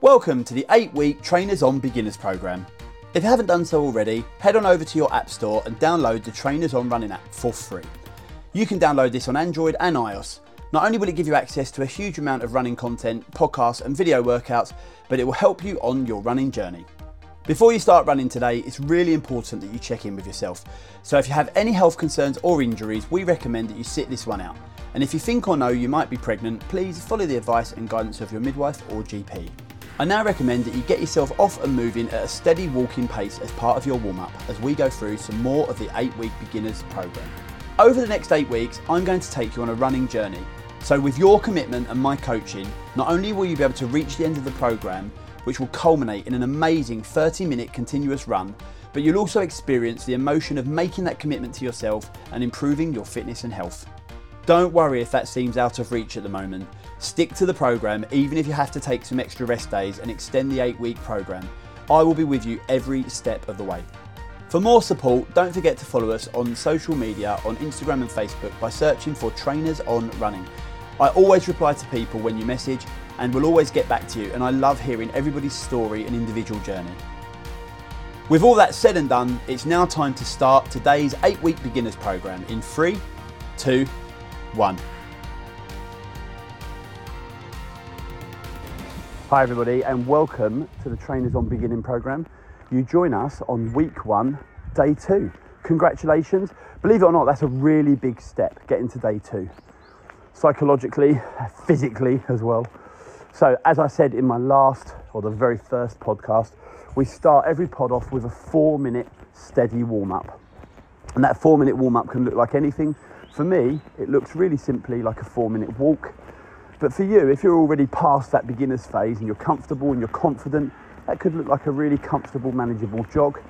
Welcome to the 8 week Trainers On Beginners programme. If you haven't done so already, head on over to your App Store and download the Trainers On Running app for free. You can download this on Android and iOS. Not only will it give you access to a huge amount of running content, podcasts, and video workouts, but it will help you on your running journey. Before you start running today, it's really important that you check in with yourself. So, if you have any health concerns or injuries, we recommend that you sit this one out. And if you think or know you might be pregnant, please follow the advice and guidance of your midwife or GP. I now recommend that you get yourself off and moving at a steady walking pace as part of your warm up as we go through some more of the 8 week beginners program. Over the next 8 weeks, I'm going to take you on a running journey. So, with your commitment and my coaching, not only will you be able to reach the end of the program, which will culminate in an amazing 30 minute continuous run, but you'll also experience the emotion of making that commitment to yourself and improving your fitness and health. Don't worry if that seems out of reach at the moment. Stick to the program even if you have to take some extra rest days and extend the eight week program. I will be with you every step of the way. For more support, don't forget to follow us on social media on Instagram and Facebook by searching for Trainers on Running. I always reply to people when you message and will always get back to you, and I love hearing everybody's story and individual journey. With all that said and done, it's now time to start today's eight week beginners program in three, two, one. Hi, everybody, and welcome to the Trainers on Beginning program. You join us on week one, day two. Congratulations. Believe it or not, that's a really big step getting to day two, psychologically, physically as well. So, as I said in my last or the very first podcast, we start every pod off with a four minute steady warm up. And that four minute warm up can look like anything. For me, it looks really simply like a four minute walk but for you, if you're already past that beginner's phase and you're comfortable and you're confident, that could look like a really comfortable, manageable jog.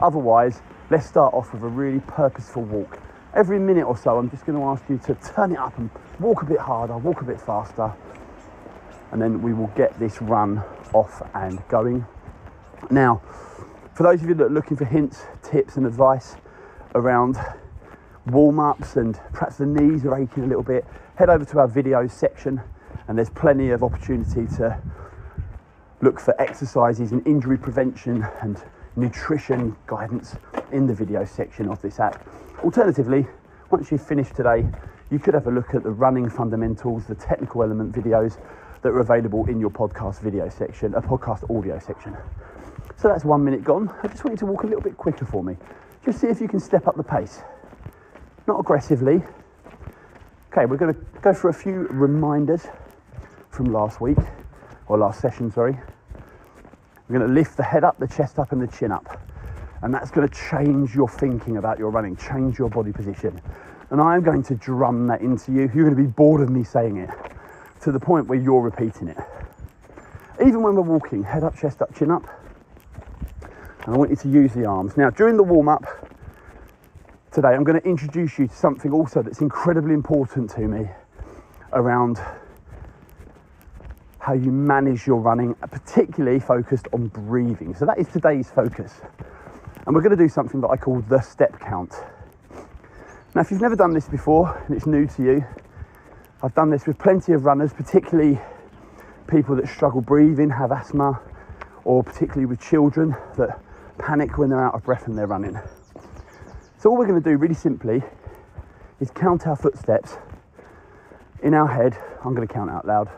Otherwise, let's start off with a really purposeful walk. Every minute or so, I'm just going to ask you to turn it up and walk a bit harder, walk a bit faster, and then we will get this run off and going. Now, for those of you that are looking for hints, tips, and advice around warm ups and perhaps the knees are aching a little bit, head over to our videos section and there's plenty of opportunity to look for exercises and injury prevention and nutrition guidance in the video section of this app. Alternatively, once you've finished today, you could have a look at the running fundamentals, the technical element videos that are available in your podcast video section, a podcast audio section. So that's one minute gone. I just want you to walk a little bit quicker for me. Just see if you can step up the pace not aggressively. Okay, we're going to go for a few reminders from last week, or last session, sorry. We're going to lift the head up, the chest up, and the chin up. And that's going to change your thinking about your running, change your body position. And I'm going to drum that into you. You're going to be bored of me saying it to the point where you're repeating it. Even when we're walking, head up, chest up, chin up. And I want you to use the arms. Now, during the warm up, today, I'm going to introduce you to something also that's incredibly important to me around how you manage your running, uh, particularly focused on breathing. So, that is today's focus. And we're going to do something that I call the step count. Now, if you've never done this before and it's new to you, I've done this with plenty of runners, particularly people that struggle breathing, have asthma, or particularly with children that panic when they're out of breath and they're running. So all we're going to do really simply is count our footsteps in our head. I'm going to count out loud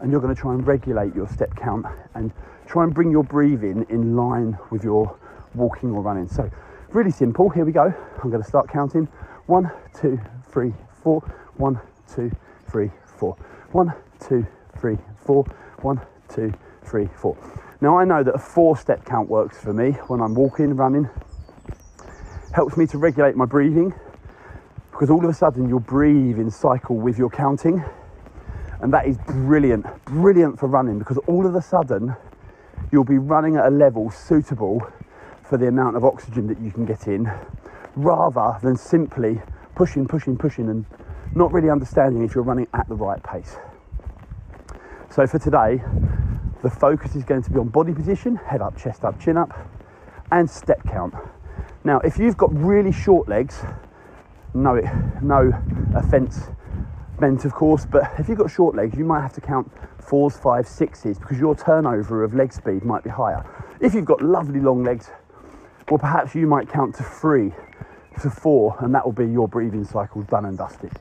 and you're going to try and regulate your step count and try and bring your breathing in line with your walking or running. So really simple. Here we go. I'm going to start counting. One, two, three, four. One, two, three, four. One, two, three, four. One, two, three, four. Now I know that a four step count works for me when I'm walking, running, helps me to regulate my breathing because all of a sudden you'll breathe in cycle with your counting. And that is brilliant, brilliant for running because all of a sudden you'll be running at a level suitable for the amount of oxygen that you can get in rather than simply pushing, pushing, pushing and not really understanding if you're running at the right pace. So for today, the focus is going to be on body position, head up, chest up, chin up, and step count. Now, if you've got really short legs, no, no offense, meant, of course, but if you've got short legs, you might have to count fours, fives, sixes because your turnover of leg speed might be higher. If you've got lovely long legs, well, perhaps you might count to three, to four, and that will be your breathing cycle done and dusted.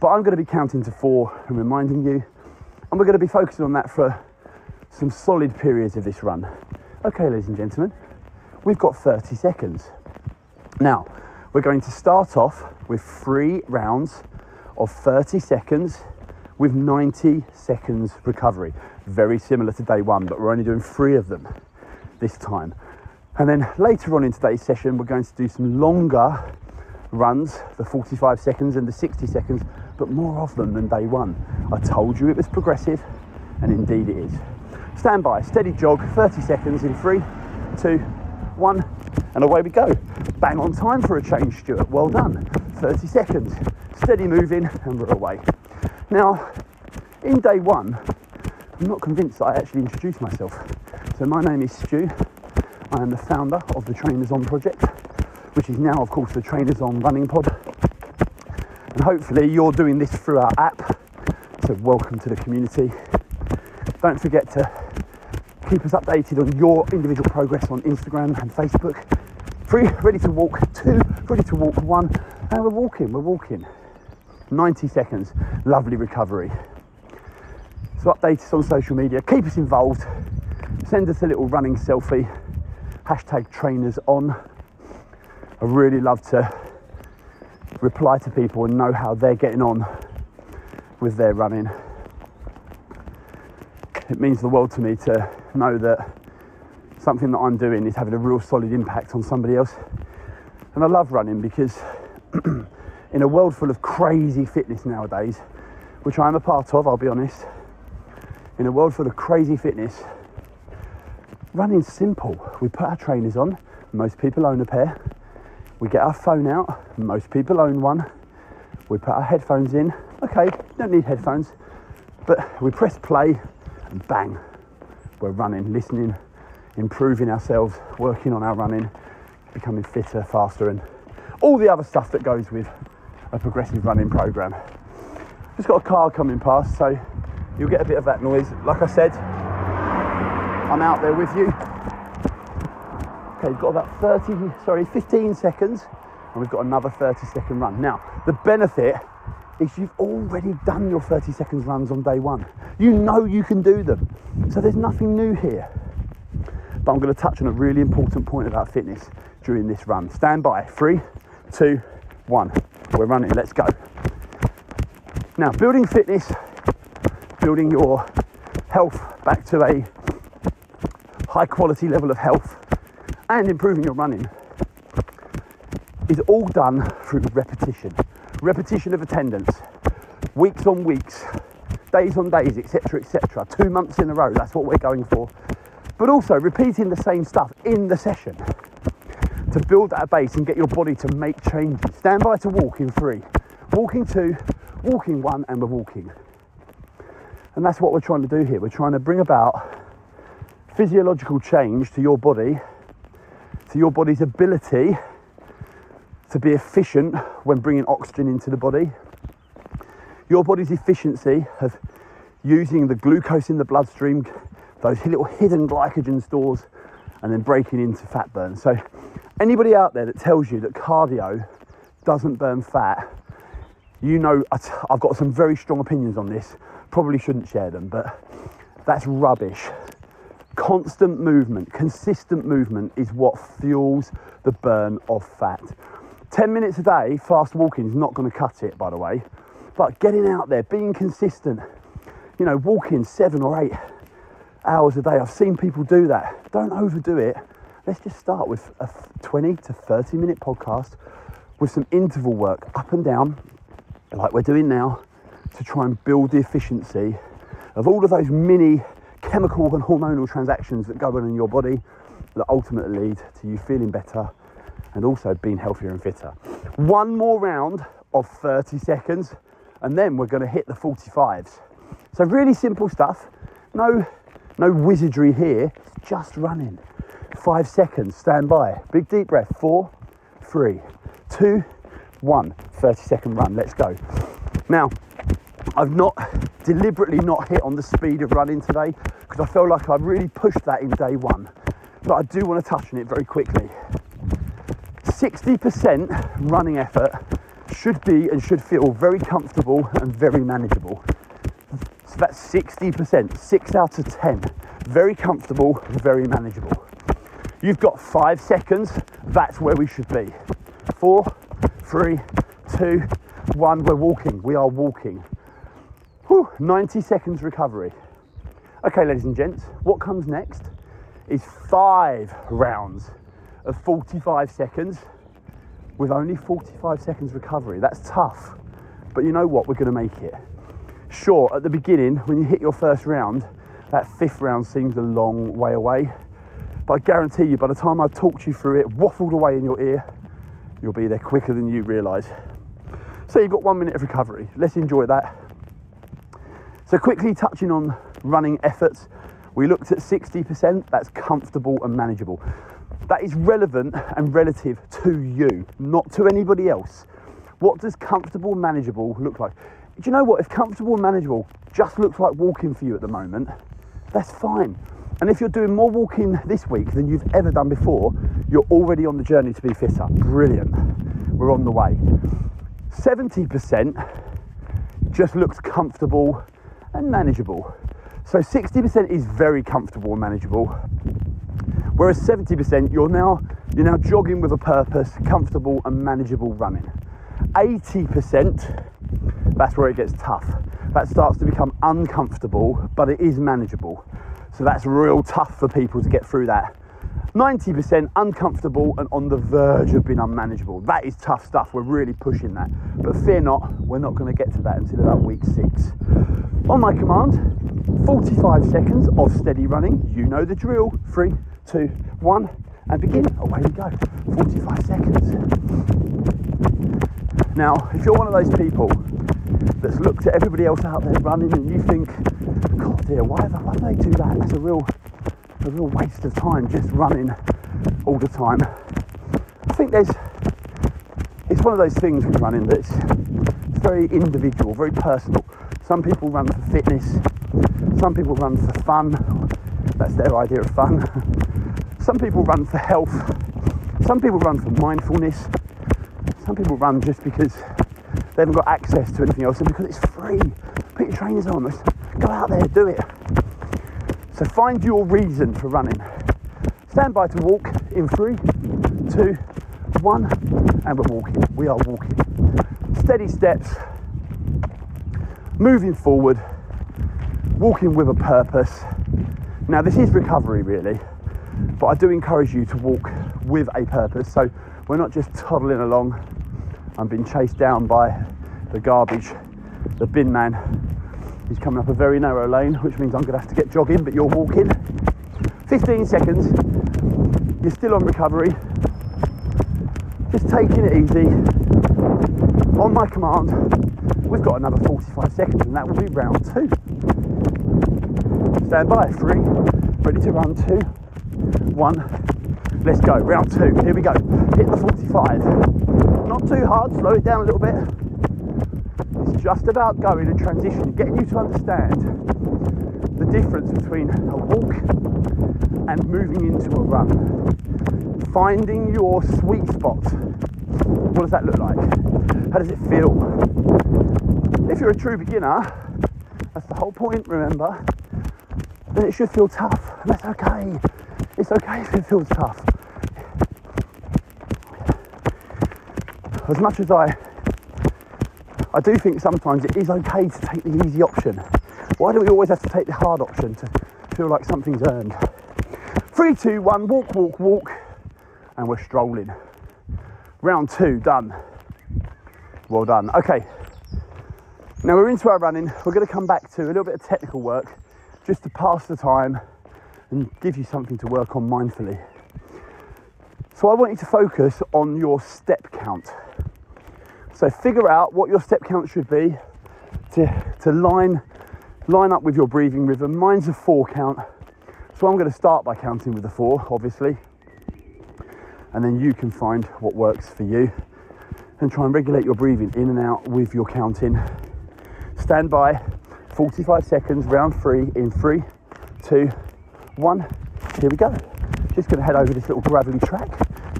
But I'm going to be counting to four and reminding you, and we're going to be focusing on that for some solid periods of this run. Okay, ladies and gentlemen, we've got 30 seconds. Now, we're going to start off with three rounds of 30 seconds with 90 seconds recovery. Very similar to day one, but we're only doing three of them this time. And then later on in today's session, we're going to do some longer runs, the 45 seconds and the 60 seconds, but more of them than day one. I told you it was progressive, and indeed it is. Stand by, steady jog, 30 seconds in three, two, one, and away we go. Bang on time for a change, Stuart. Well done. 30 seconds, steady moving, and we're away. Now, in day one, I'm not convinced I actually introduced myself. So my name is Stu. I am the founder of the Trainers On project, which is now, of course, the Trainers On Running Pod. And hopefully, you're doing this through our app. So, welcome to the community. Don't forget to keep us updated on your individual progress on Instagram and Facebook. Three, ready to walk. Two, ready to walk. One, and we're walking, we're walking. 90 seconds, lovely recovery. So update us on social media, keep us involved, send us a little running selfie, hashtag trainers on. I really love to reply to people and know how they're getting on with their running. It means the world to me to know that something that I'm doing is having a real solid impact on somebody else. And I love running because in a world full of crazy fitness nowadays, which I'm a part of, I'll be honest, in a world full of crazy fitness, running's simple. We put our trainers on, most people own a pair. We get our phone out, most people own one. We put our headphones in. Okay, don't need headphones, but we press play and bang, we're running, listening, improving ourselves, working on our running, becoming fitter, faster, and all the other stuff that goes with a progressive running program. Just got a car coming past, so you'll get a bit of that noise. Like I said, I'm out there with you. Okay, we've got about 30, sorry, 15 seconds, and we've got another 30 second run. Now, the benefit is you've already done your 30 seconds runs on day one. You know you can do them. So there's nothing new here. But I'm going to touch on a really important point about fitness during this run. Stand by. Three, two, one. We're running, let's go. Now, building fitness, building your health back to a high quality level of health, and improving your running is all done through repetition. Repetition of attendance, weeks on weeks, days on days, etc., etc. Two months in a row, that's what we're going for. But also repeating the same stuff in the session to build that base and get your body to make changes. Stand by to walk in three, walking two, walking one, and we're walking. And that's what we're trying to do here. We're trying to bring about physiological change to your body, to your body's ability to be efficient when bringing oxygen into the body, your body's efficiency of using the glucose in the bloodstream, those little hidden glycogen stores, and then breaking into fat burn. So Anybody out there that tells you that cardio doesn't burn fat, you know I've got some very strong opinions on this. Probably shouldn't share them, but that's rubbish. Constant movement, consistent movement is what fuels the burn of fat. 10 minutes a day, fast walking is not going to cut it, by the way. But getting out there, being consistent, you know, walking seven or eight hours a day, I've seen people do that. Don't overdo it let's just start with a 20 to 30 minute podcast with some interval work up and down, like we're doing now, to try and build the efficiency of all of those mini chemical and hormonal transactions that go on in your body that ultimately lead to you feeling better and also being healthier and fitter. One more round of 30 seconds and then we're going to hit the 45s. So really simple stuff. No no wizardry here, just running. Five seconds, stand by. Big deep breath. Four, three, two, one. 30 second run, let's go. Now, I've not deliberately not hit on the speed of running today because I felt like I really pushed that in day one. But I do want to touch on it very quickly. 60% running effort should be and should feel very comfortable and very manageable. That's 60%, six out of 10. Very comfortable, very manageable. You've got five seconds, that's where we should be. Four, three, two, one. We're walking, we are walking. Whew, 90 seconds recovery. Okay, ladies and gents, what comes next is five rounds of 45 seconds with only 45 seconds recovery. That's tough, but you know what? We're going to make it. Sure, at the beginning, when you hit your first round, that fifth round seems a long way away. But I guarantee you, by the time I've talked you through it, waffled away in your ear, you'll be there quicker than you realise. So you've got one minute of recovery. Let's enjoy that. So quickly touching on running efforts, we looked at 60%, that's comfortable and manageable. That is relevant and relative to you, not to anybody else. What does comfortable manageable look like? Do you know what? If comfortable and manageable just looks like walking for you at the moment, that's fine. And if you're doing more walking this week than you've ever done before, you're already on the journey to be fitter. Brilliant. We're on the way. 70% just looks comfortable and manageable. So 60% is very comfortable and manageable. Whereas 70% you're now you're now jogging with a purpose, comfortable and manageable running. 80% that's where it gets tough. That starts to become uncomfortable, but it is manageable. So that's real tough for people to get through that. 90% uncomfortable and on the verge of being unmanageable. That is tough stuff. We're really pushing that. But fear not, we're not going to get to that until about week six. On my command, 45 seconds of steady running. You know the drill. Three, two, one, and begin. Away we go. 45 seconds. Now, if you're one of those people that's looked at everybody else out there running and you think, God dear, why, why do they do that? That's a real, a real waste of time just running all the time. I think there's, it's one of those things with running that's very individual, very personal. Some people run for fitness, some people run for fun. That's their idea of fun. Some people run for health. Some people run for mindfulness. Some people run just because they haven't got access to anything else and because it's free. Put your trainers on, us. go out there, do it. So find your reason for running. Stand by to walk in three, two, one, and we're walking. We are walking. Steady steps, moving forward, walking with a purpose. Now, this is recovery really, but I do encourage you to walk with a purpose. So we're not just toddling along. I'm being chased down by the garbage, the bin man. He's coming up a very narrow lane, which means I'm going to have to get jogging, but you're walking. 15 seconds. You're still on recovery. Just taking it easy. On my command, we've got another 45 seconds, and that will be round two. Stand by. Three. Ready to run. Two. One. Let's go. Round two. Here we go. Hit the 45. Not too hard. Slow it down a little bit. It's just about going and transition, getting you to understand the difference between a walk and moving into a run. Finding your sweet spot. What does that look like? How does it feel? If you're a true beginner, that's the whole point, remember, then it should feel tough. And that's okay. It's okay if it feels tough. As much as I I do think sometimes it is okay to take the easy option. Why do we always have to take the hard option to feel like something's earned? Three, two, one, walk, walk, walk, and we're strolling. Round two, done. Well done. Okay, now we're into our running. We're going to come back to a little bit of technical work just to pass the time and give you something to work on mindfully. So I want you to focus on your step count. So figure out what your step count should be to, to line, line up with your breathing rhythm. Mine's a four count. So I'm going to start by counting with the four, obviously. And then you can find what works for you and try and regulate your breathing in and out with your counting Stand by. 45 seconds, round three, in three, two, one. Here we go. Just gonna head over this little gravelly track.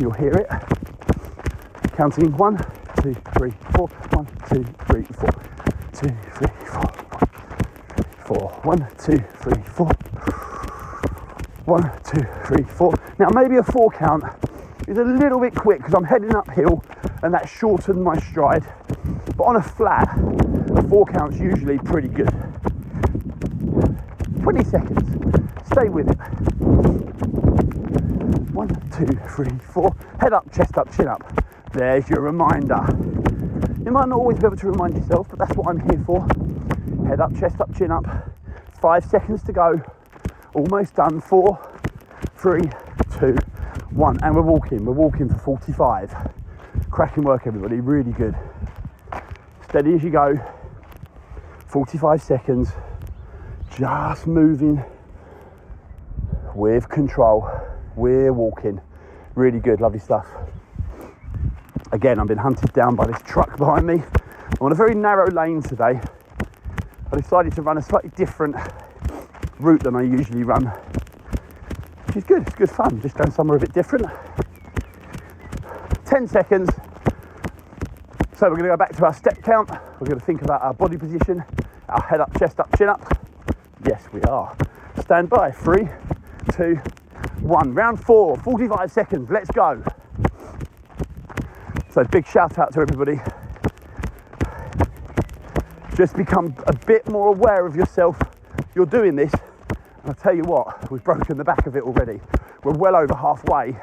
You'll hear it. Counting one, two, three, four. One, two, three, four. Two, three, four. Four. One, two, three, four. One, two, three, four. Now maybe a four count is a little bit quick because I'm heading uphill and that shortened my stride. But on a flat, a four count's usually pretty good. 20 seconds. Stay with it. One, two, three, four. Head up, chest up, chin up. There's your reminder. You might not always be able to remind yourself, but that's what I'm here for. Head up, chest up, chin up. Five seconds to go. Almost done. Four, three, two, one. And we're walking. We're walking for 45. Cracking work, everybody. Really good. Steady as you go. 45 seconds. Just moving with control. We're walking. Really good. Lovely stuff. Again, I've been hunted down by this truck behind me. I'm on a very narrow lane today. I decided to run a slightly different route than I usually run, which is good. It's good fun. Just going somewhere a bit different. 10 seconds. So we're going to go back to our step count. We're going to think about our body position, our head up, chest up, chin up. Yes, we are. Stand by. Three, two, one. Round four, 45 seconds. Let's go. So big shout out to everybody. Just become a bit more aware of yourself. You're doing this. And I'll tell you what, we've broken the back of it already. We're well over halfway.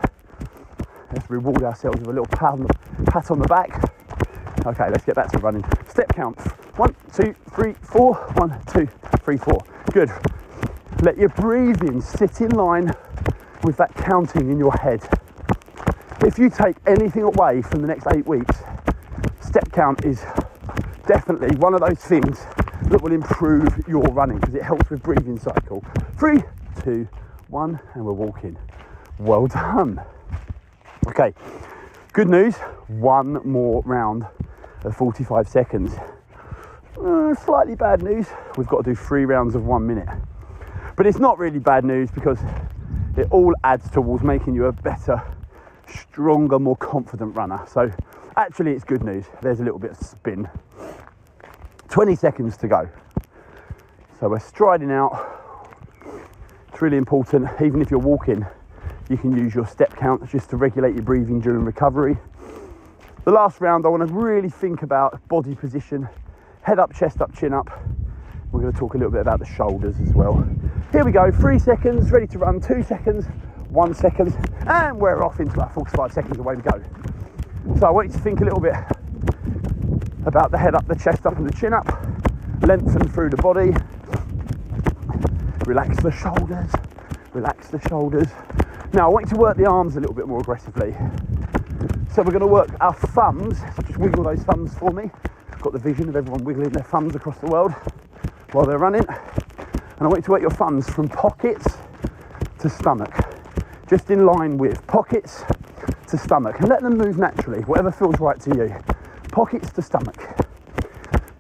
Let's reward ourselves with a little pat on the, pat on the back. Okay, let's get back to running. Step count. One, two, three, four. One, two, three, four. Good. Let your breathing sit in line with that counting in your head. If you take anything away from the next eight weeks, step count is definitely one of those things that will improve your running because it helps with breathing cycle. Three, two, one, and we're walking. Well done. Okay, good news. One more round of 45 seconds. Uh, slightly bad news. We've got to do three rounds of one minute. But it's not really bad news because it all adds towards making you a better, stronger, more confident runner. So actually, it's good news. There's a little bit of spin. 20 seconds to go. So we're striding out. It's really important, even if you're walking, you can use your step count just to regulate your breathing during recovery. The last round, I want to really think about body position, head up, chest up, chin up. We're going to talk a little bit about the shoulders as well. Here we go, three seconds, ready to run, two seconds, one second, and we're off into our 45 seconds, away we go. So I want you to think a little bit about the head up, the chest up, and the chin up. Lengthen through the body. Relax the shoulders. Relax the shoulders. Now I want you to work the arms a little bit more aggressively. So we're going to work our thumbs. So just wiggle those thumbs for me. I've Got the vision of everyone wiggling their thumbs across the world while they're running. And I want you to work your thumbs from pockets to stomach, just in line with pockets to stomach, and let them move naturally, whatever feels right to you pockets to stomach.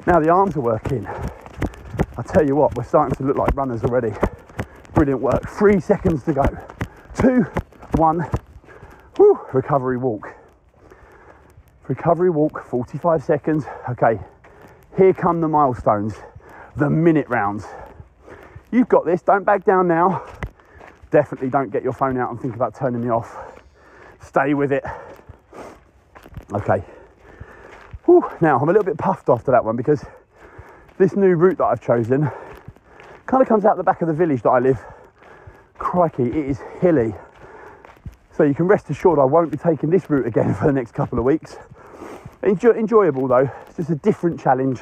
Now the arms are working. I tell you what, we're starting to look like runners already. Brilliant work. Three seconds to go. Two, one. Whew, recovery walk. Recovery walk, 45 seconds. Okay, here come the milestones, the minute rounds. You've got this, don't back down now. Definitely don't get your phone out and think about turning me off. Stay with it. Okay, Whew. Now, I'm a little bit puffed after that one because this new route that I've chosen kind of comes out the back of the village that I live. Crikey, it is hilly. So you can rest assured I won't be taking this route again for the next couple of weeks. Enjoy, enjoyable though, it's just a different challenge.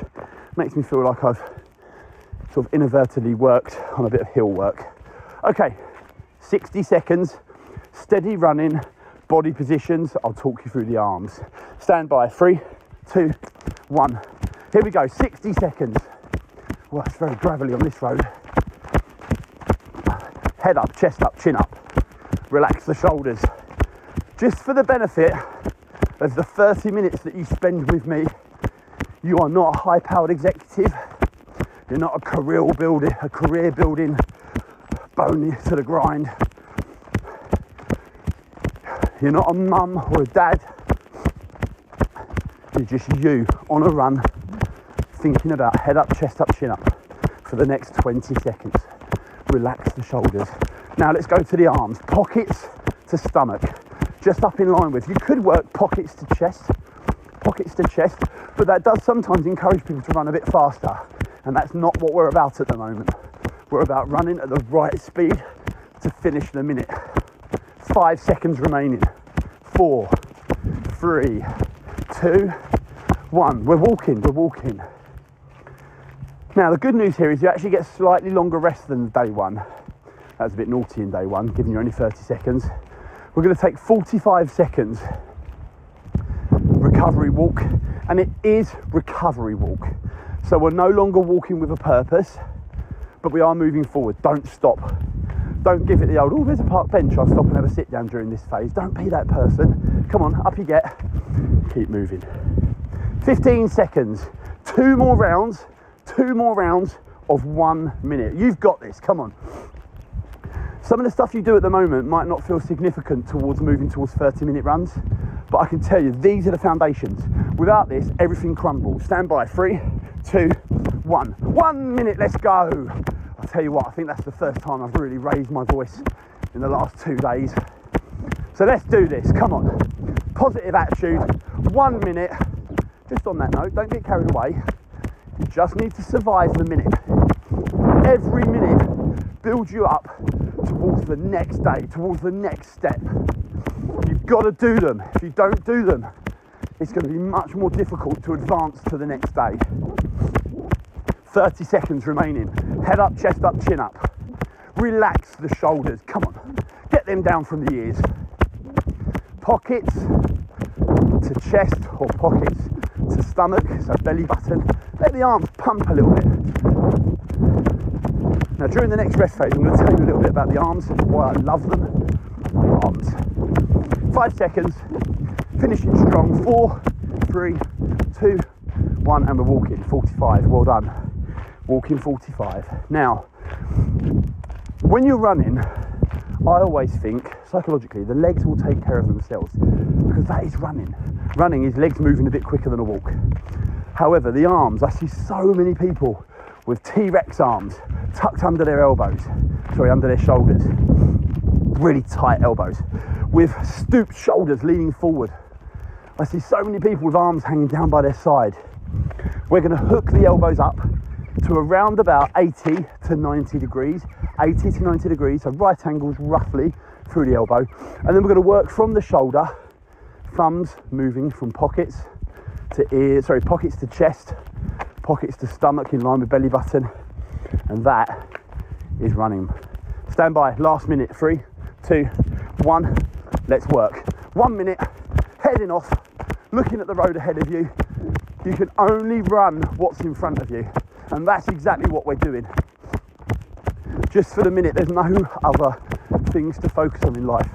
Makes me feel like I've sort of inadvertently worked on a bit of hill work. Okay, 60 seconds, steady running, body positions. I'll talk you through the arms. Stand by, three, two, one. Here we go, 60 seconds. Well, it's very gravelly on this road. Head up, chest up, chin up. Relax the shoulders. Just for the benefit of the 30 minutes that you spend with me, you are not a high powered executive. You're not a career building, a career building bone to the grind. You're not a mum or a dad. You're just you on a run, thinking about head up, chest up, chin up for the next 20 seconds. Relax the shoulders. Now let's go to the arms. Pockets to stomach. Just up in line with. You could work pockets to chest, pockets to chest, but that does sometimes encourage people to run a bit faster. And that's not what we're about at the moment. We're about running at the right speed to finish the minute. Five seconds remaining. Four, three, two, one. We're walking, we're walking. Now, the good news here is you actually get slightly longer rest than day one. That was a bit naughty in day one, given you only 30 seconds. We're going to take 45 seconds recovery walk, and it is recovery walk. So we're no longer walking with a purpose, but we are moving forward. Don't stop. Don't give it the old, oh, there's a park bench, I'll stop and have a sit down during this phase. Don't be that person. Come on, up you get. Keep moving. 15 seconds. Two more rounds, two more rounds of one minute. You've got this, come on. Some of the stuff you do at the moment might not feel significant towards moving towards 30 minute runs, but I can tell you these are the foundations. Without this, everything crumbles. Stand by, three, two, one. One minute, let's go. I'll tell you what, I think that's the first time I've really raised my voice in the last two days. So let's do this, come on. Positive attitude, one minute. Just on that note, don't get carried away. You just need to survive the minute. Every minute builds you up towards the next day, towards the next step. You've got to do them. If you don't do them, it's going to be much more difficult to advance to the next day. 30 seconds remaining. Head up, chest up, chin up. Relax the shoulders. Come on. Get them down from the ears. Pockets to chest or pockets to stomach, so belly button. Let the arms pump a little bit. Now, during the next rest phase, I'm going to tell you a little bit about the arms, why I love them. Arms. Five seconds. Finishing strong. Four, three, two, one, and we're walking. 45. Well done. Walking 45. Now, when you're running, I always think psychologically the legs will take care of themselves because that is running. Running is legs moving a bit quicker than a walk. However, the arms, I see so many people with T Rex arms tucked under their elbows, sorry, under their shoulders, really tight elbows, with stooped shoulders leaning forward. I see so many people with arms hanging down by their side. We're going to hook the elbows up to around about 80 to 90 degrees, 80 to 90 degrees, so right angles roughly through the elbow. And then we're going to work from the shoulder, thumbs moving from pockets to ears, sorry, pockets to chest, pockets to stomach in line with belly button, and that is running. Stand by, last minute, three, two, one, let's work. One minute, heading off, looking at the road ahead of you. You can only run what's in front of you, and that's exactly what we're doing. Just for the minute, there's no other things to focus on in life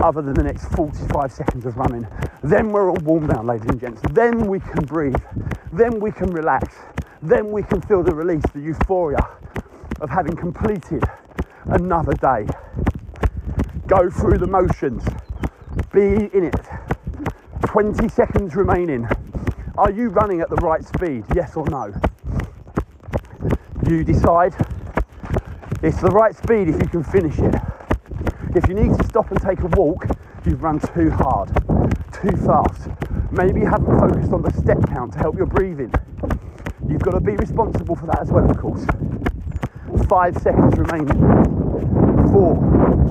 other than the next 45 seconds of running. Then we're all warm down, ladies and gents. Then we can breathe. Then we can relax. Then we can feel the release, the euphoria of having completed another day. Go through the motions. Be in it. 20 seconds remaining. Are you running at the right speed? Yes or no? You decide. It's the right speed if you can finish it. If you need to stop and take a walk, you've run too hard, too fast. Maybe you haven't focused on the step count to help your breathing. You've got to be responsible for that as well, of course. Five seconds remaining. Four,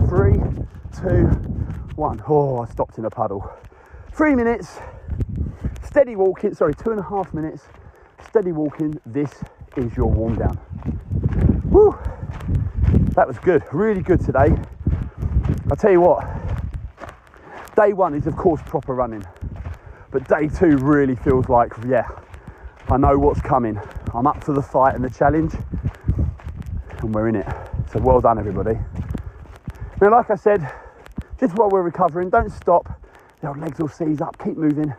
three, two, one. Oh, I stopped in a puddle. Three minutes. Steady walking, sorry, two and a half minutes. Steady walking. This is your warm down. Woo! That was good, really good today. I'll tell you what, day one is of course proper running, but day two really feels like, yeah, I know what's coming. I'm up for the fight and the challenge, and we're in it. So well done, everybody. Now, like I said, just while we're recovering, don't stop. Old legs will seize up, keep moving.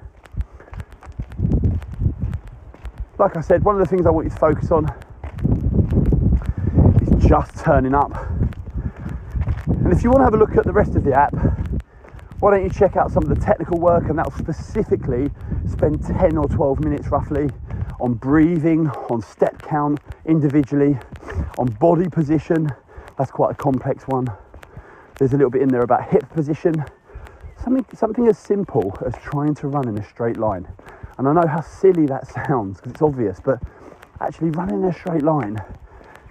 Like I said, one of the things I want you to focus on is just turning up. And if you want to have a look at the rest of the app, why don't you check out some of the technical work and that'll specifically spend 10 or 12 minutes roughly on breathing, on step count individually, on body position. That's quite a complex one. There's a little bit in there about hip position. Something, something as simple as trying to run in a straight line. And I know how silly that sounds because it's obvious, but actually running in a straight line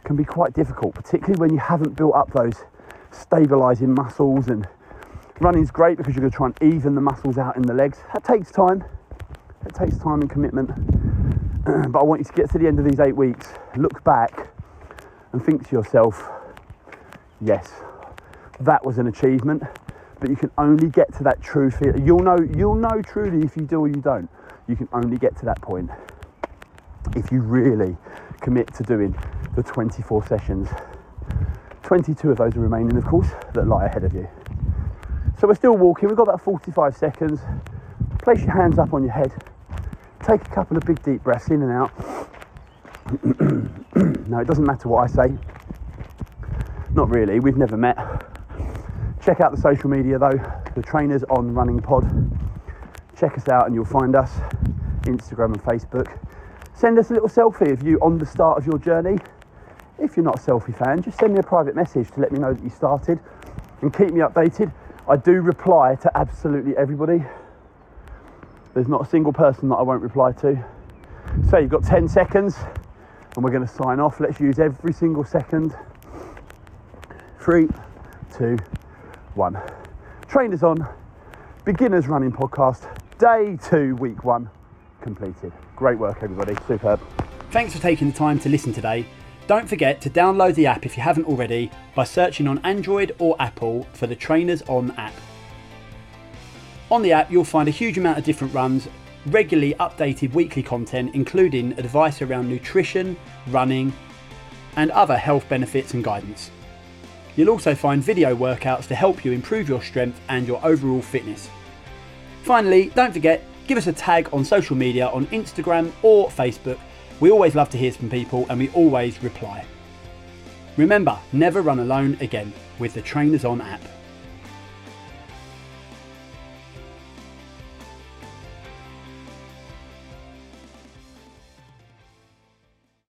can be quite difficult, particularly when you haven't built up those stabilizing muscles and running's great because you're going to try and even the muscles out in the legs. That takes time. It takes time and commitment. but I want you to get to the end of these eight weeks, look back and think to yourself, yes, that was an achievement, but you can only get to that true feeling. You'll know, you'll know truly if you do or you don't. You can only get to that point if you really commit to doing the 24 sessions. 22 of those are remaining, of course, that lie ahead of you. So we're still walking, we've got about 45 seconds. Place your hands up on your head. Take a couple of big deep breaths in and out. no, it doesn't matter what I say. Not really, we've never met. Check out the social media though, the trainers on Running Pod. Check us out and you'll find us Instagram and Facebook. Send us a little selfie of you on the start of your journey. If you're not a selfie fan, just send me a private message to let me know that you started and keep me updated. I do reply to absolutely everybody. There's not a single person that I won't reply to. So you've got 10 seconds and we're going to sign off. Let's use every single second. Three, two, one. Trainers on, beginners running podcast, day two, week one completed. Great work, everybody. Superb. Thanks for taking the time to listen today. Don't forget to download the app if you haven't already by searching on Android or Apple for the Trainers On app. On the app, you'll find a huge amount of different runs, regularly updated weekly content, including advice around nutrition, running, and other health benefits and guidance. You'll also find video workouts to help you improve your strength and your overall fitness. Finally, don't forget, give us a tag on social media on Instagram or Facebook we always love to hear from people and we always reply. Remember, never run alone again with the Trainers On app.